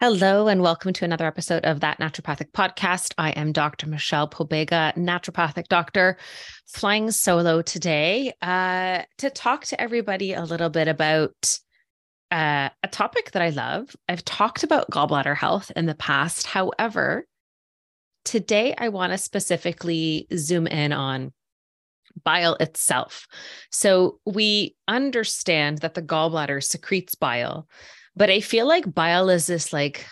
Hello, and welcome to another episode of That Naturopathic Podcast. I am Dr. Michelle Pobega, naturopathic doctor, flying solo today uh, to talk to everybody a little bit about uh, a topic that I love. I've talked about gallbladder health in the past. However, today I want to specifically zoom in on bile itself. So we understand that the gallbladder secretes bile, but I feel like bile is this like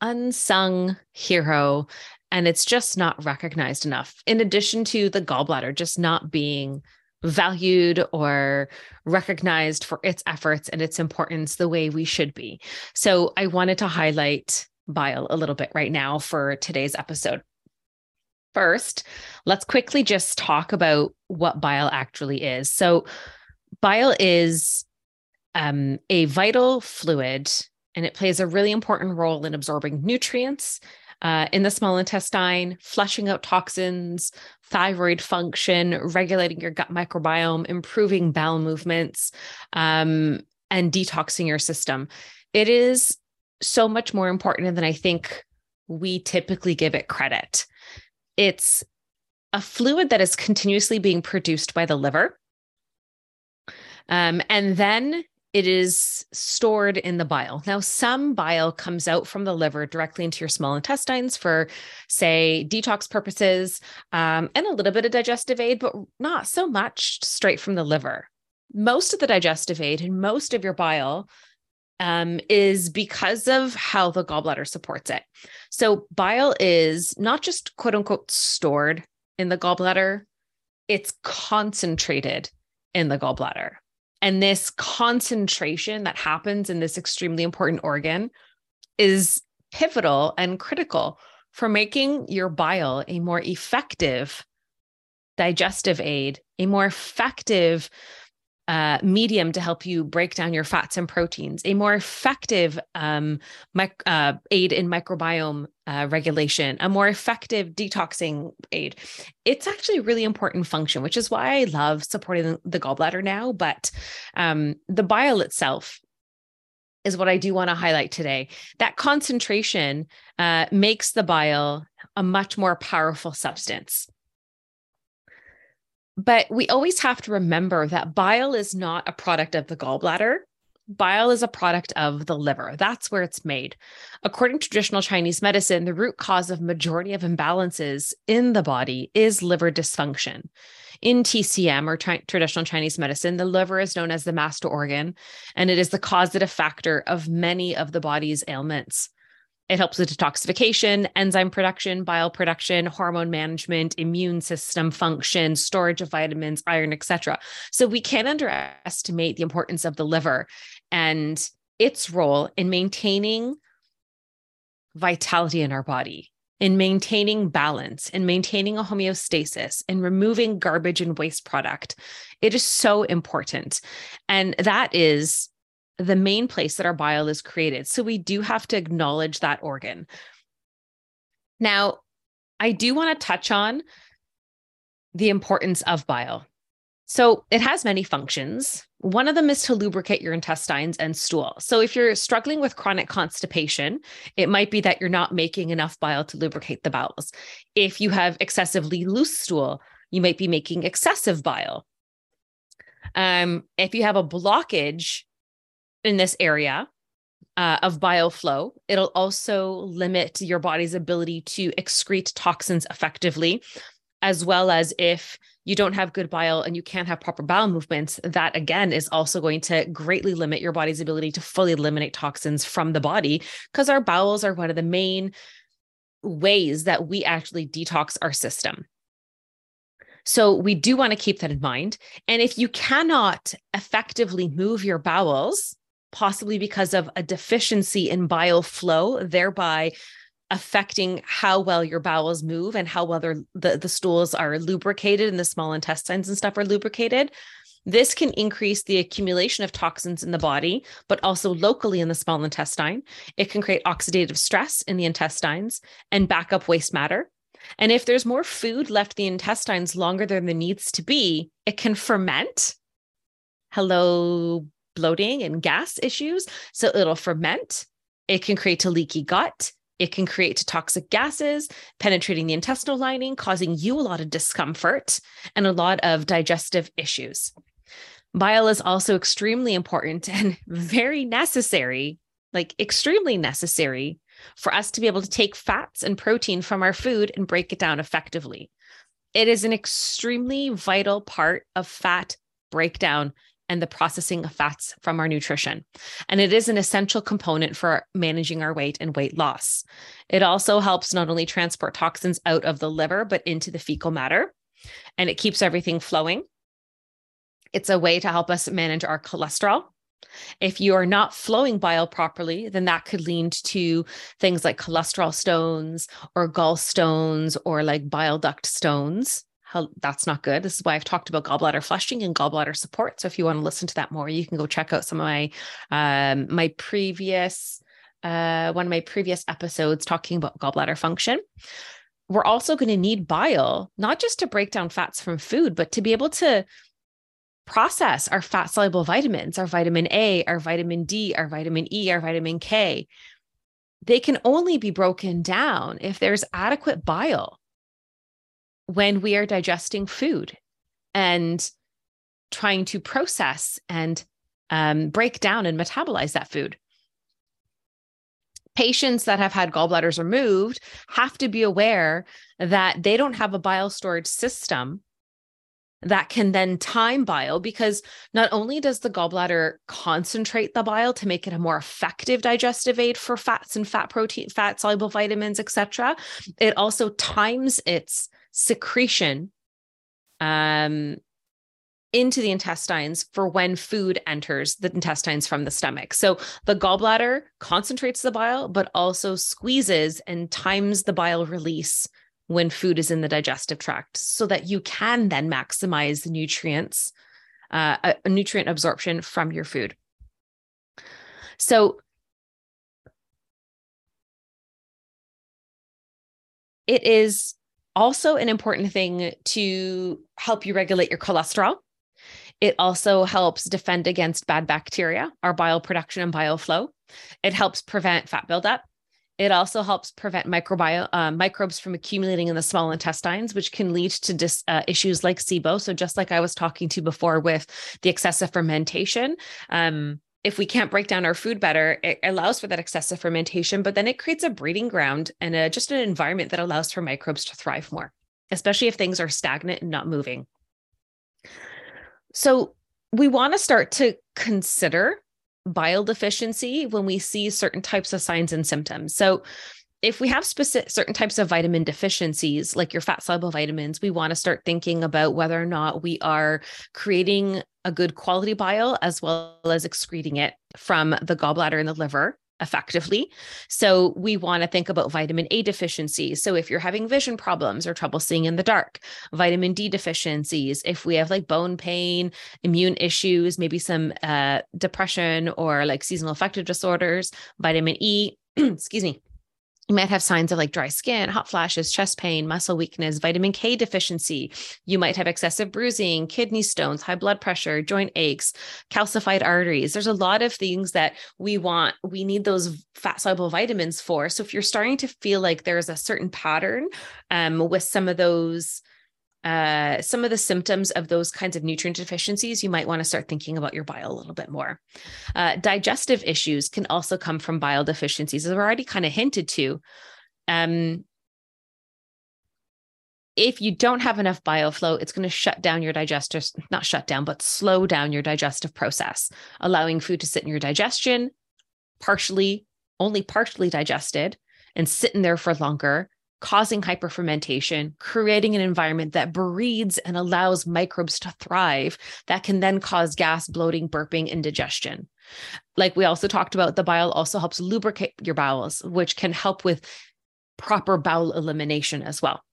unsung hero and it's just not recognized enough. In addition to the gallbladder just not being valued or recognized for its efforts and its importance the way we should be. So I wanted to highlight bile a little bit right now for today's episode. First, let's quickly just talk about what bile actually is. So, bile is um, a vital fluid and it plays a really important role in absorbing nutrients uh, in the small intestine, flushing out toxins, thyroid function, regulating your gut microbiome, improving bowel movements, um, and detoxing your system. It is so much more important than I think we typically give it credit. It's a fluid that is continuously being produced by the liver. Um, and then it is stored in the bile. Now, some bile comes out from the liver directly into your small intestines for, say, detox purposes um, and a little bit of digestive aid, but not so much straight from the liver. Most of the digestive aid and most of your bile um, is because of how the gallbladder supports it. So, bile is not just quote unquote stored in the gallbladder, it's concentrated in the gallbladder. And this concentration that happens in this extremely important organ is pivotal and critical for making your bile a more effective digestive aid, a more effective uh, medium to help you break down your fats and proteins, a more effective um, mic- uh, aid in microbiome uh, regulation, a more effective detoxing aid. It's actually a really important function, which is why I love supporting the gallbladder now. But um, the bile itself is what I do want to highlight today. That concentration uh, makes the bile a much more powerful substance. But we always have to remember that bile is not a product of the gallbladder. Bile is a product of the liver. That's where it's made. According to traditional Chinese medicine, the root cause of majority of imbalances in the body is liver dysfunction. In TCM or traditional Chinese medicine, the liver is known as the master organ, and it is the causative factor of many of the body's ailments. It helps with detoxification, enzyme production, bile production, hormone management, immune system function, storage of vitamins, iron, etc. So we can't underestimate the importance of the liver and its role in maintaining vitality in our body, in maintaining balance, in maintaining a homeostasis, in removing garbage and waste product. It is so important. And that is the main place that our bile is created. So we do have to acknowledge that organ. Now, I do want to touch on the importance of bile. So it has many functions. One of them is to lubricate your intestines and stool. So if you're struggling with chronic constipation, it might be that you're not making enough bile to lubricate the bowels. If you have excessively loose stool, you might be making excessive bile. Um, if you have a blockage in this area, uh, of bile flow. It'll also limit your body's ability to excrete toxins effectively, as well as if you don't have good bile and you can't have proper bowel movements, that again is also going to greatly limit your body's ability to fully eliminate toxins from the body because our bowels are one of the main ways that we actually detox our system. So we do want to keep that in mind. And if you cannot effectively move your bowels, possibly because of a deficiency in bile flow, thereby affecting how well your bowels move and how well the, the stools are lubricated and the small intestines and stuff are lubricated. This can increase the accumulation of toxins in the body, but also locally in the small intestine. It can create oxidative stress in the intestines and back up waste matter. And if there's more food left the intestines longer than there needs to be, it can ferment. Hello, bloating and gas issues. So it'll ferment. It can create a leaky gut. It can create toxic gases penetrating the intestinal lining, causing you a lot of discomfort and a lot of digestive issues. Bile is also extremely important and very necessary, like extremely necessary for us to be able to take fats and protein from our food and break it down effectively. It is an extremely vital part of fat breakdown and the processing of fats from our nutrition. And it is an essential component for managing our weight and weight loss. It also helps not only transport toxins out of the liver, but into the fecal matter, and it keeps everything flowing. It's a way to help us manage our cholesterol. If you are not flowing bile properly, then that could lead to things like cholesterol stones or gallstones or like bile duct stones that's not good. This is why I've talked about gallbladder flushing and gallbladder support. So if you want to listen to that more, you can go check out some of my um, my previous uh, one of my previous episodes talking about gallbladder function. We're also going to need bile, not just to break down fats from food, but to be able to process our fat soluble vitamins, our vitamin A, our vitamin D, our vitamin E, our vitamin K. They can only be broken down if there's adequate bile when we are digesting food and trying to process and um, break down and metabolize that food. Patients that have had gallbladders removed have to be aware that they don't have a bile storage system that can then time bile because not only does the gallbladder concentrate the bile to make it a more effective digestive aid for fats and fat protein fat soluble vitamins etc it also times its secretion um, into the intestines for when food enters the intestines from the stomach. So the gallbladder concentrates the bile, but also squeezes and times the bile release when food is in the digestive tract so that you can then maximize the nutrients, uh, a nutrient absorption from your food. So it is also an important thing to help you regulate your cholesterol. It also helps defend against bad bacteria, our bile production and bile flow. It helps prevent fat buildup. It also helps prevent microbiome uh, microbes from accumulating in the small intestines, which can lead to dis, uh, issues like SIBO. So, just like I was talking to before with the excessive fermentation, um, if we can't break down our food better, it allows for that excessive fermentation, but then it creates a breeding ground and a, just an environment that allows for microbes to thrive more, especially if things are stagnant and not moving. So we want to start to consider bile deficiency when we see certain types of signs and symptoms. So if we have specific certain types of vitamin deficiencies like your fat soluble vitamins we want to start thinking about whether or not we are creating a good quality bile as well as excreting it from the gallbladder and the liver effectively. So we want to think about vitamin A deficiencies. So if you're having vision problems or trouble seeing in the dark, vitamin D deficiencies, if we have like bone pain, immune issues, maybe some uh, depression or like seasonal affective disorders, vitamin E, excuse me, you might have signs of like dry skin, hot flashes, chest pain, muscle weakness, vitamin K deficiency. You might have excessive bruising, kidney stones, high blood pressure, joint aches, calcified arteries. There's a lot of things that we want, we need those fat soluble vitamins for. So if you're starting to feel like there's a certain pattern um, with some of those uh, some of the symptoms of those kinds of nutrient deficiencies, you might want to start thinking about your bile a little bit more. Uh, digestive issues can also come from bile deficiencies, as I've already kind of hinted to. Um, if you don't have enough bile flow, it's going to shut down your digestive, not shut down, but slow down your digestive process, allowing food to sit in your digestion, partially, only partially digested, and sit in there for longer, causing hyperfermentation, creating an environment that breeds and allows microbes to thrive that can then cause gas, bloating, burping, indigestion. Like we also talked about, the bile also helps lubricate your bowels, which can help with proper bowel elimination as well.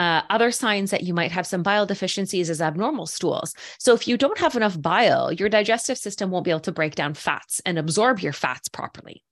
Uh, other signs that you might have some bile deficiencies is abnormal stools. So, if you don't have enough bile, your digestive system won't be able to break down fats and absorb your fats properly.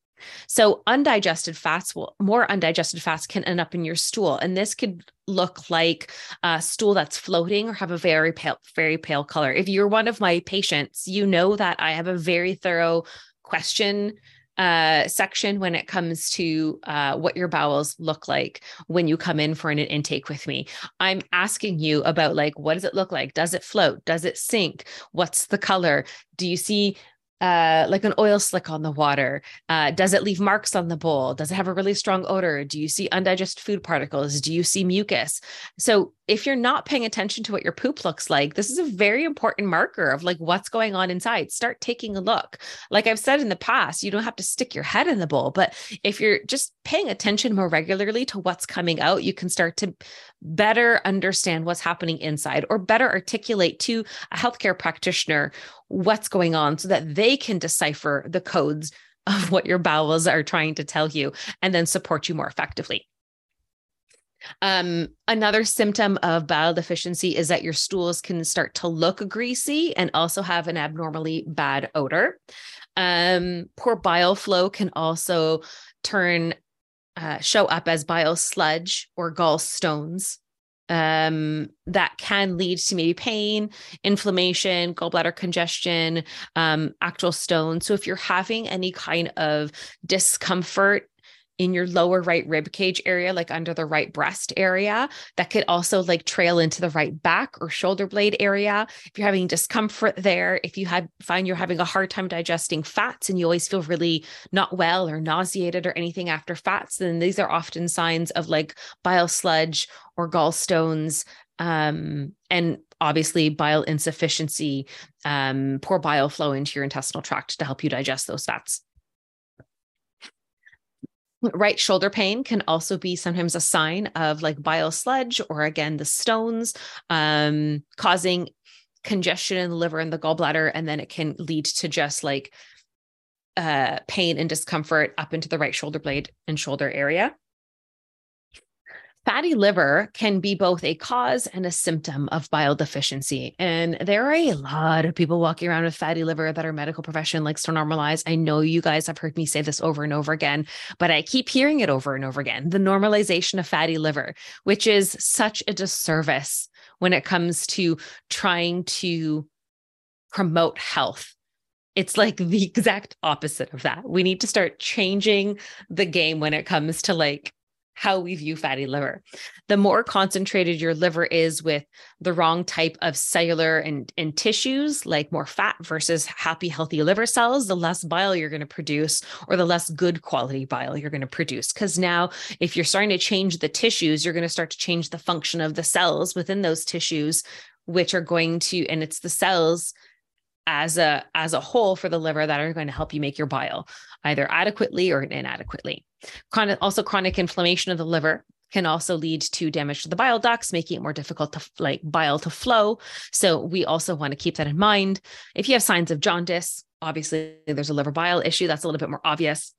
So undigested fats will more undigested fats can end up in your stool. And this could look like a stool that's floating or have a very pale, very pale color. If you're one of my patients, you know that I have a very thorough question uh, section when it comes to uh, what your bowels look like when you come in for an intake with me. I'm asking you about like, what does it look like? Does it float? Does it sink? What's the color? Do you see uh, like an oil slick on the water? Uh, does it leave marks on the bowl? Does it have a really strong odor? Do you see undigested food particles? Do you see mucus? So if you're not paying attention to what your poop looks like, this is a very important marker of like what's going on inside. Start taking a look. Like I've said in the past, you don't have to stick your head in the bowl, but if you're just paying attention more regularly to what's coming out, you can start to better understand what's happening inside or better articulate to a healthcare practitioner what's going on so that they can decipher the codes of what your bowels are trying to tell you and then support you more effectively. Um, another symptom of bile deficiency is that your stools can start to look greasy and also have an abnormally bad odor. Um, poor bile flow can also turn uh, show up as bile sludge or gallstones um, that can lead to maybe pain, inflammation, gallbladder congestion, um, actual stones. So if you're having any kind of discomfort in your lower right rib cage area, like under the right breast area. That could also like trail into the right back or shoulder blade area. If you're having discomfort there, if you have find you're having a hard time digesting fats and you always feel really not well or nauseated or anything after fats, then these are often signs of like bile sludge or gallstones. Um, and obviously bile insufficiency, um, poor bile flow into your intestinal tract to help you digest those fats. Right shoulder pain can also be sometimes a sign of like bile sludge or again the stones um, causing congestion in the liver and the gallbladder. And then it can lead to just like uh, pain and discomfort up into the right shoulder blade and shoulder area. Fatty liver can be both a cause and a symptom of bile deficiency. And there are a lot of people walking around with fatty liver that our medical profession likes to normalize. I know you guys have heard me say this over and over again, but I keep hearing it over and over again the normalization of fatty liver, which is such a disservice when it comes to trying to promote health it's like the exact opposite of that. We need to start changing the game when it comes to like how we view fatty liver. The more concentrated your liver is with the wrong type of cellular and, and tissues, like more fat versus happy, healthy liver cells, the less bile you're going to produce or the less good quality bile you're going to produce. Because now, if you're starting to change the tissues, you're going to start to change the function of the cells within those tissues, which are going to, and it's the cells as a as a whole for the liver that are going to help you make your bile either adequately or inadequately. Also chronic inflammation of the liver can also lead to damage to the bile ducts making it more difficult to like bile to flow. So we also want to keep that in mind. If you have signs of jaundice obviously there's a liver bile issue. That's a little bit more obvious.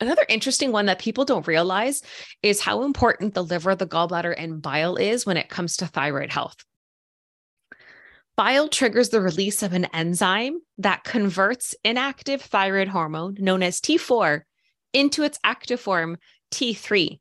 Another interesting one that people don't realize is how important the liver, the gallbladder, and bile is when it comes to thyroid health. Bile triggers the release of an enzyme that converts inactive thyroid hormone, known as T4, into its active form, T3.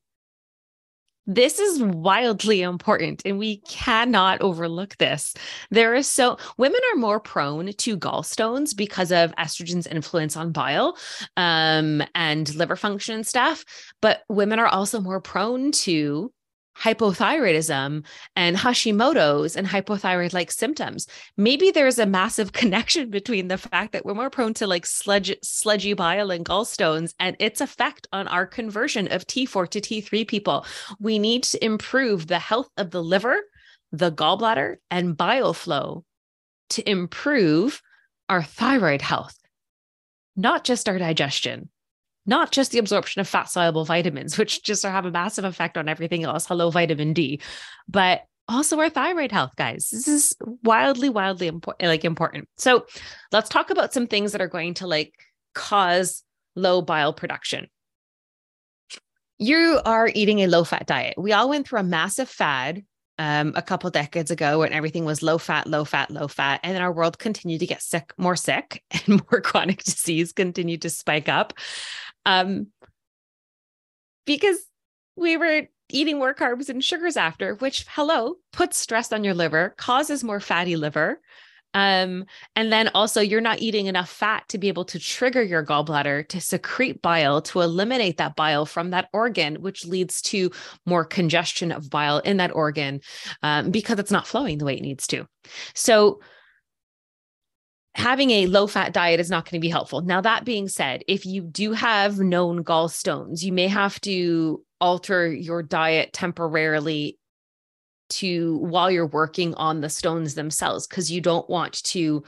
This is wildly important, and we cannot overlook this. There is so women are more prone to gallstones because of estrogen's influence on bile um, and liver function and stuff, but women are also more prone to hypothyroidism and Hashimoto's and hypothyroid like symptoms. Maybe there's a massive connection between the fact that we're more prone to like sludge, sludgy bile and gallstones and its effect on our conversion of T4 to T3 people. We need to improve the health of the liver, the gallbladder, and bile flow to improve our thyroid health, not just our digestion not just the absorption of fat soluble vitamins, which just have a massive effect on everything else. Hello, vitamin D, but also our thyroid health, guys. This is wildly, wildly important, like important. So let's talk about some things that are going to like cause low bile production. You are eating a low fat diet. We all went through a massive fad um, a couple decades ago when everything was low fat, low fat, low fat. And then our world continued to get sick, more sick, and more chronic disease continued to spike up. Um, because we were eating more carbs and sugars after, which, hello, puts stress on your liver, causes more fatty liver. Um, and then also, you're not eating enough fat to be able to trigger your gallbladder to secrete bile to eliminate that bile from that organ, which leads to more congestion of bile in that organ um, because it's not flowing the way it needs to. So, having a low fat diet is not going to be helpful. Now, that being said, if you do have known gallstones, you may have to alter your diet temporarily to while you're working on the stones themselves because you don't want to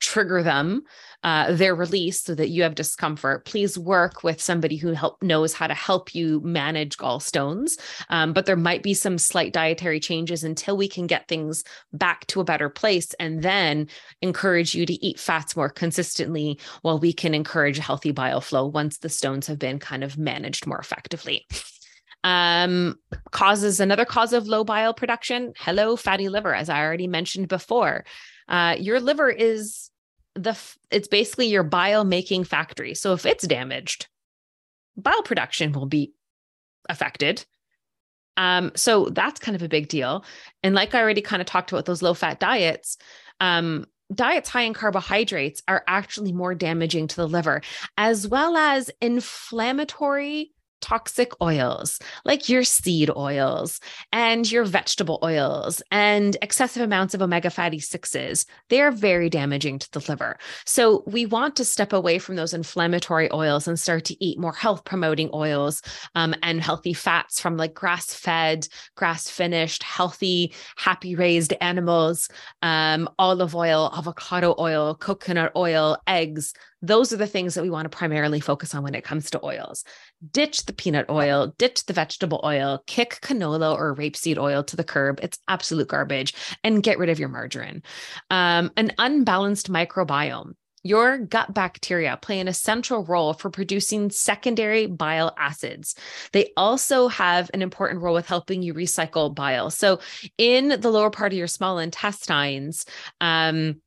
trigger them uh, their release so that you have discomfort. Please work with somebody who help knows how to help you manage gallstones um, but there might be some slight dietary changes until we can get things back to a better place and then encourage you to eat fats more consistently while we can encourage healthy bile flow once the stones have been kind of managed more effectively um, causes another cause of low bile production. Hello, fatty liver, as I already mentioned before. Uh, your liver is the it's basically your bile making factory. So if it's damaged, bile production will be affected. Um, so that's kind of a big deal. And like I already kind of talked about those low fat diets, um, diets high in carbohydrates are actually more damaging to the liver, as well as inflammatory toxic oils like your seed oils and your vegetable oils and excessive amounts of omega fatty sixes. They are very damaging to the liver. So we want to step away from those inflammatory oils and start to eat more health promoting oils um, and healthy fats from like grass fed, grass finished, healthy, happy raised animals, um, olive oil, avocado oil, coconut oil, eggs, those are the things that we want to primarily focus on when it comes to oils. Ditch the peanut oil, ditch the vegetable oil, kick canola or rapeseed oil to the curb. It's absolute garbage and get rid of your margarine. Um, an unbalanced microbiome. Your gut bacteria play an essential role for producing secondary bile acids. They also have an important role with helping you recycle bile. So, in the lower part of your small intestines, um,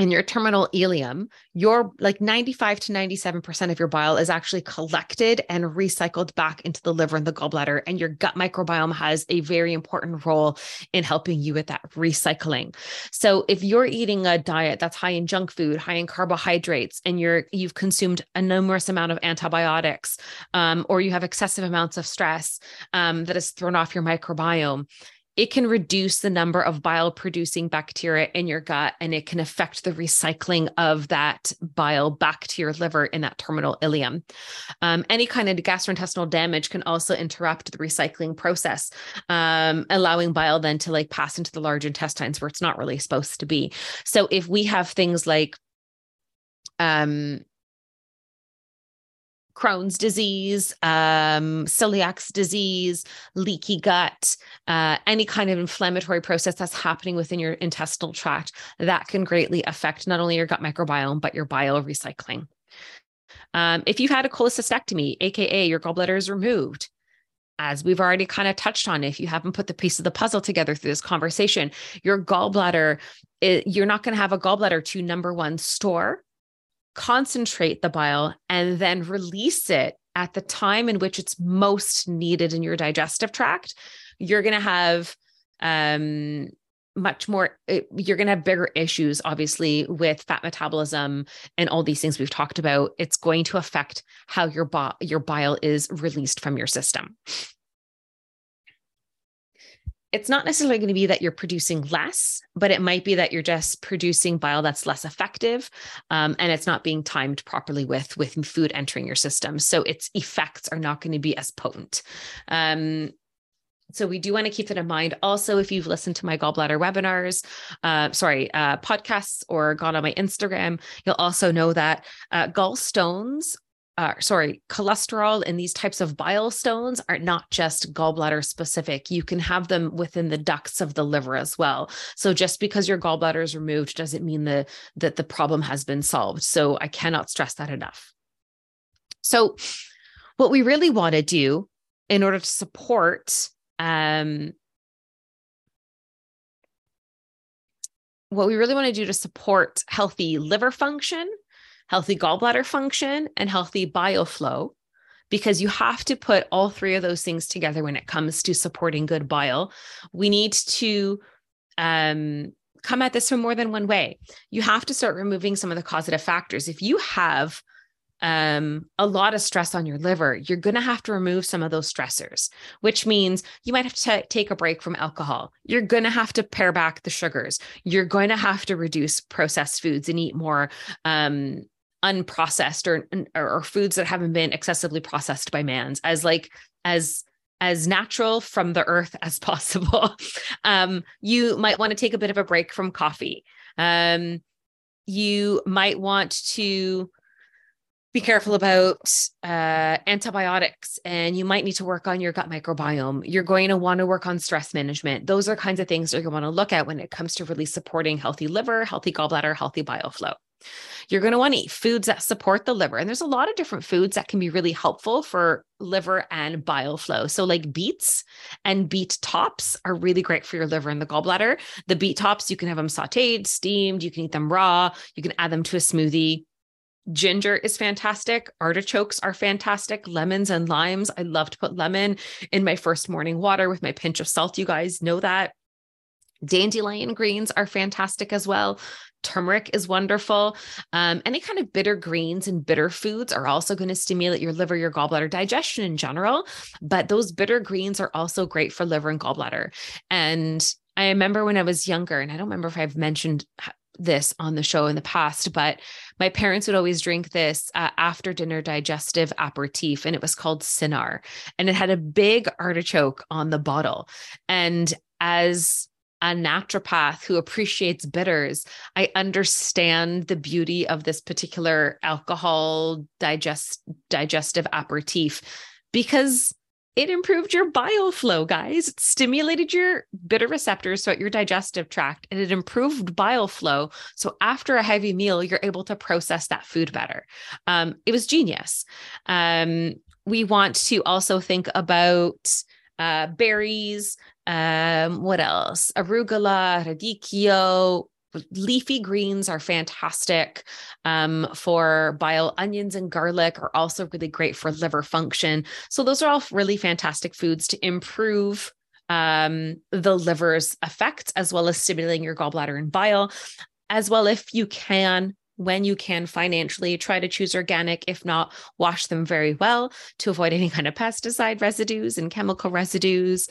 in your terminal ileum, your like 95 to 97% of your bile is actually collected and recycled back into the liver and the gallbladder. And your gut microbiome has a very important role in helping you with that recycling. So if you're eating a diet that's high in junk food, high in carbohydrates, and you're you've consumed a numerous amount of antibiotics, um, or you have excessive amounts of stress um, that has thrown off your microbiome, it can reduce the number of bile producing bacteria in your gut and it can affect the recycling of that bile back to your liver in that terminal ileum. Um, any kind of gastrointestinal damage can also interrupt the recycling process, um, allowing bile then to like pass into the large intestines where it's not really supposed to be. So if we have things like um, Crohn's disease, um, celiac disease, leaky gut, uh, any kind of inflammatory process that's happening within your intestinal tract that can greatly affect not only your gut microbiome, but your bile recycling. Um, if you've had a cholecystectomy, AKA your gallbladder is removed, as we've already kind of touched on, if you haven't put the piece of the puzzle together through this conversation, your gallbladder, you're not going to have a gallbladder to number one, store concentrate the bile and then release it at the time in which it's most needed in your digestive tract, you're going to have um, much more, eh, you're going to have bigger issues, obviously, with fat metabolism and all these things we've talked about. It's going to affect how your, bo- your bile is released from your system. It's not necessarily going to be that you're producing less, but it might be that you're just producing bile that's less effective, um, and it's not being timed properly with with food entering your system. So its effects are not going to be as potent. Um, so we do want to keep that in mind. Also, if you've listened to my gallbladder webinars, uh, sorry, uh, podcasts, or gone on my Instagram, you'll also know that uh, gallstones uh, sorry, cholesterol and these types of bile stones are not just gallbladder specific. You can have them within the ducts of the liver as well. So just because your gallbladder is removed doesn't mean the, that the problem has been solved. So I cannot stress that enough. So what we really want to do in order to support um, what we really want to do to support healthy liver function healthy gallbladder function, and healthy bile flow, because you have to put all three of those things together when it comes to supporting good bile. We need to um, come at this from more than one way. You have to start removing some of the causative factors. If you have um, a lot of stress on your liver, you're going to have to remove some of those stressors, which means you might have to take a break from alcohol. You're going to have to pare back the sugars. You're going to have to reduce processed foods and eat more um, unprocessed or, or foods that haven't been excessively processed by man's as like as as natural from the earth as possible. um, you might want to take a bit of a break from coffee. Um, you might want to be careful about uh, antibiotics and you might need to work on your gut microbiome. You're going to want to work on stress management. Those are kinds of things going to want to look at when it comes to really supporting healthy liver, healthy gallbladder, healthy bile flow. You're going to want to eat foods that support the liver. And there's a lot of different foods that can be really helpful for liver and bile flow. So, like beets and beet tops are really great for your liver and the gallbladder. The beet tops, you can have them sauteed, steamed, you can eat them raw, you can add them to a smoothie. Ginger is fantastic. Artichokes are fantastic. Lemons and limes. I love to put lemon in my first morning water with my pinch of salt. You guys know that. Dandelion greens are fantastic as well. Turmeric is wonderful. Um, any kind of bitter greens and bitter foods are also going to stimulate your liver, your gallbladder, digestion in general. But those bitter greens are also great for liver and gallbladder. And I remember when I was younger, and I don't remember if I've mentioned this on the show in the past, but my parents would always drink this uh, after dinner digestive aperitif, and it was called Cynar. And it had a big artichoke on the bottle. And as a naturopath who appreciates bitters, I understand the beauty of this particular alcohol digest digestive aperitif because it improved your bile flow, guys. It stimulated your bitter receptors throughout your digestive tract and it improved bile flow. So after a heavy meal, you're able to process that food better. Um, it was genius. Um, we want to also think about uh, berries, um, what else? Arugula, radicchio, leafy greens are fantastic um, for bile. Onions and garlic are also really great for liver function. So those are all really fantastic foods to improve um, the liver's effects, as well as stimulating your gallbladder and bile. As well, if you can, when you can financially try to choose organic if not wash them very well to avoid any kind of pesticide residues and chemical residues.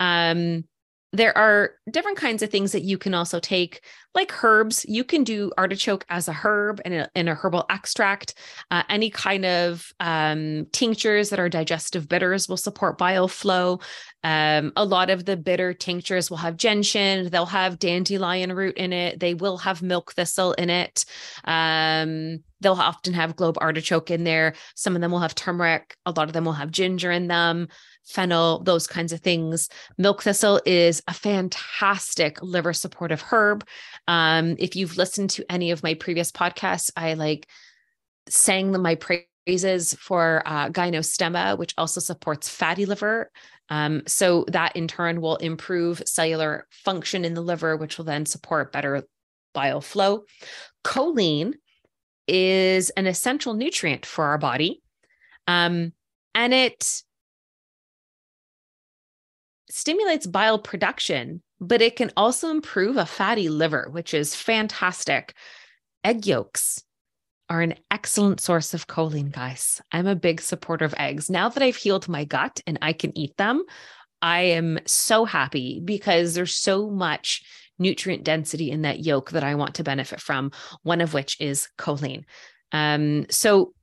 Um, there are different kinds of things that you can also take, like herbs. You can do artichoke as a herb and in a herbal extract. Uh, any kind of um, tinctures that are digestive bitters will support bile flow. Um, a lot of the bitter tinctures will have gentian, they'll have dandelion root in it, they will have milk thistle in it. Um, they'll often have globe artichoke in there. Some of them will have turmeric, a lot of them will have ginger in them fennel, those kinds of things. Milk thistle is a fantastic liver supportive herb. Um, if you've listened to any of my previous podcasts, I like sang my praises for uh, gynostemma, which also supports fatty liver. Um, so that in turn will improve cellular function in the liver, which will then support better bile flow. Choline is an essential nutrient for our body. Um, and it stimulates bile production, but it can also improve a fatty liver, which is fantastic. Egg yolks are an excellent source of choline, guys. I'm a big supporter of eggs. Now that I've healed my gut and I can eat them, I am so happy because there's so much nutrient density in that yolk that I want to benefit from, one of which is choline. Um, so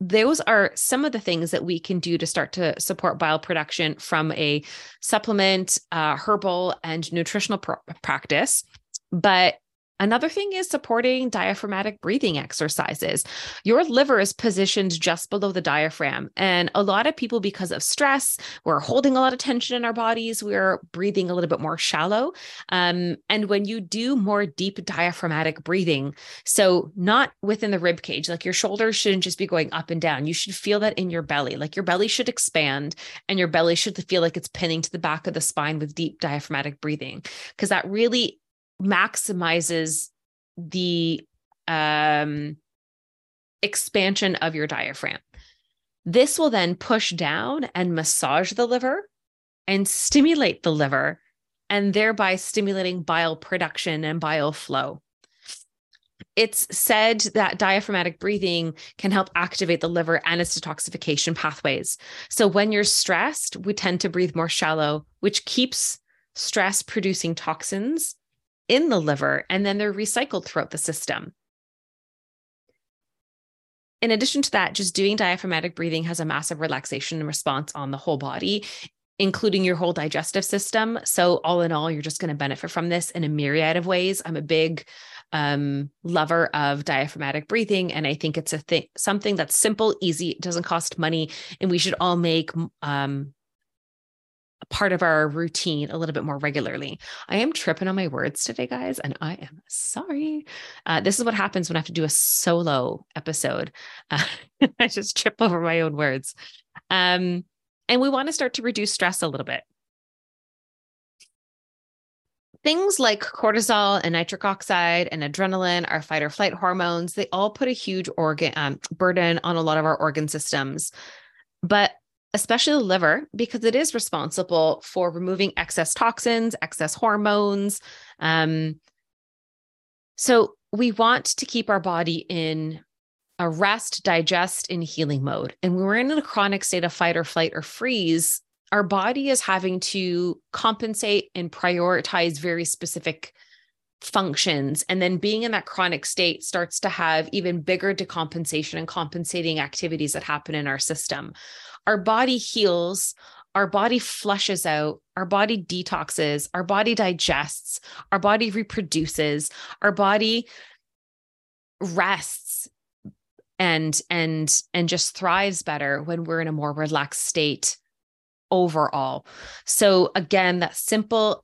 those are some of the things that we can do to start to support bile production from a supplement, uh, herbal, and nutritional pr- practice. But Another thing is supporting diaphragmatic breathing exercises. Your liver is positioned just below the diaphragm. And a lot of people, because of stress, we're holding a lot of tension in our bodies. We're breathing a little bit more shallow. Um, and when you do more deep diaphragmatic breathing, so not within the rib cage, like your shoulders shouldn't just be going up and down. You should feel that in your belly. Like your belly should expand and your belly should feel like it's pinning to the back of the spine with deep diaphragmatic breathing, because that really maximizes the um, expansion of your diaphragm. This will then push down and massage the liver and stimulate the liver, and thereby stimulating bile production and bile flow. It's said that diaphragmatic breathing can help activate the liver and its detoxification pathways. So, when you're stressed, we tend to breathe more shallow, which keeps stress producing toxins in the liver and then they're recycled throughout the system. In addition to that, just doing diaphragmatic breathing has a massive relaxation response on the whole body, including your whole digestive system. So, all in all, you're just going to benefit from this in a myriad of ways. I'm a big um, lover of diaphragmatic breathing, and I think it's a thing, something that's simple, easy, it doesn't cost money, and we should all make um, part of our routine a little bit more regularly. I am tripping on my words today, guys, and I am sorry. Uh, this is what happens when I have to do a solo episode. Uh, I just trip over my own words. Um, and we want to start to reduce stress a little bit. Things like cortisol and nitric oxide and adrenaline, our fight or flight hormones, they all put a huge organ um, burden on a lot of our organ systems. But especially the liver, because it is responsible for removing excess toxins, excess hormones. Um, so we want to keep our body in a rest, digest, and healing mode. And when we're in a chronic state of fight or flight or freeze, our body is having to compensate and prioritize very specific functions. And then being in that chronic state starts to have even bigger decompensation and compensating activities that happen in our system our body heals, our body flushes out, our body detoxes, our body digests, our body reproduces, our body rests and and and just thrives better when we're in a more relaxed state overall. So again, that simple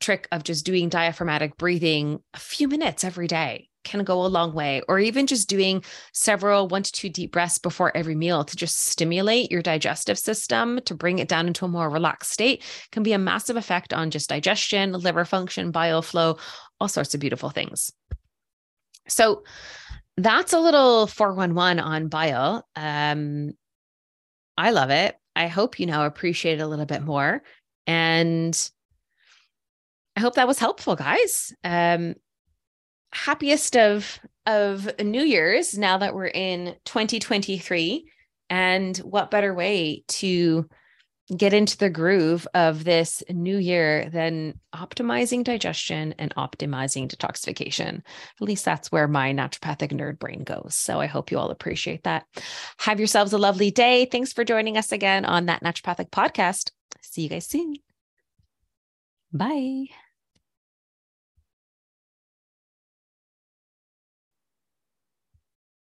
trick of just doing diaphragmatic breathing a few minutes every day can go a long way, or even just doing several one to two deep breaths before every meal to just stimulate your digestive system to bring it down into a more relaxed state can be a massive effect on just digestion, liver function, bile flow, all sorts of beautiful things. So that's a little 411 on bile. Um, I love it. I hope you now appreciate it a little bit more. And I hope that was helpful, guys. Um, happiest of of New Year's now that we're in 2023. And what better way to get into the groove of this new year than optimizing digestion and optimizing detoxification. At least that's where my naturopathic nerd brain goes. So I hope you all appreciate that. Have yourselves a lovely day. Thanks for joining us again on that naturopathic podcast. See you guys soon. Bye.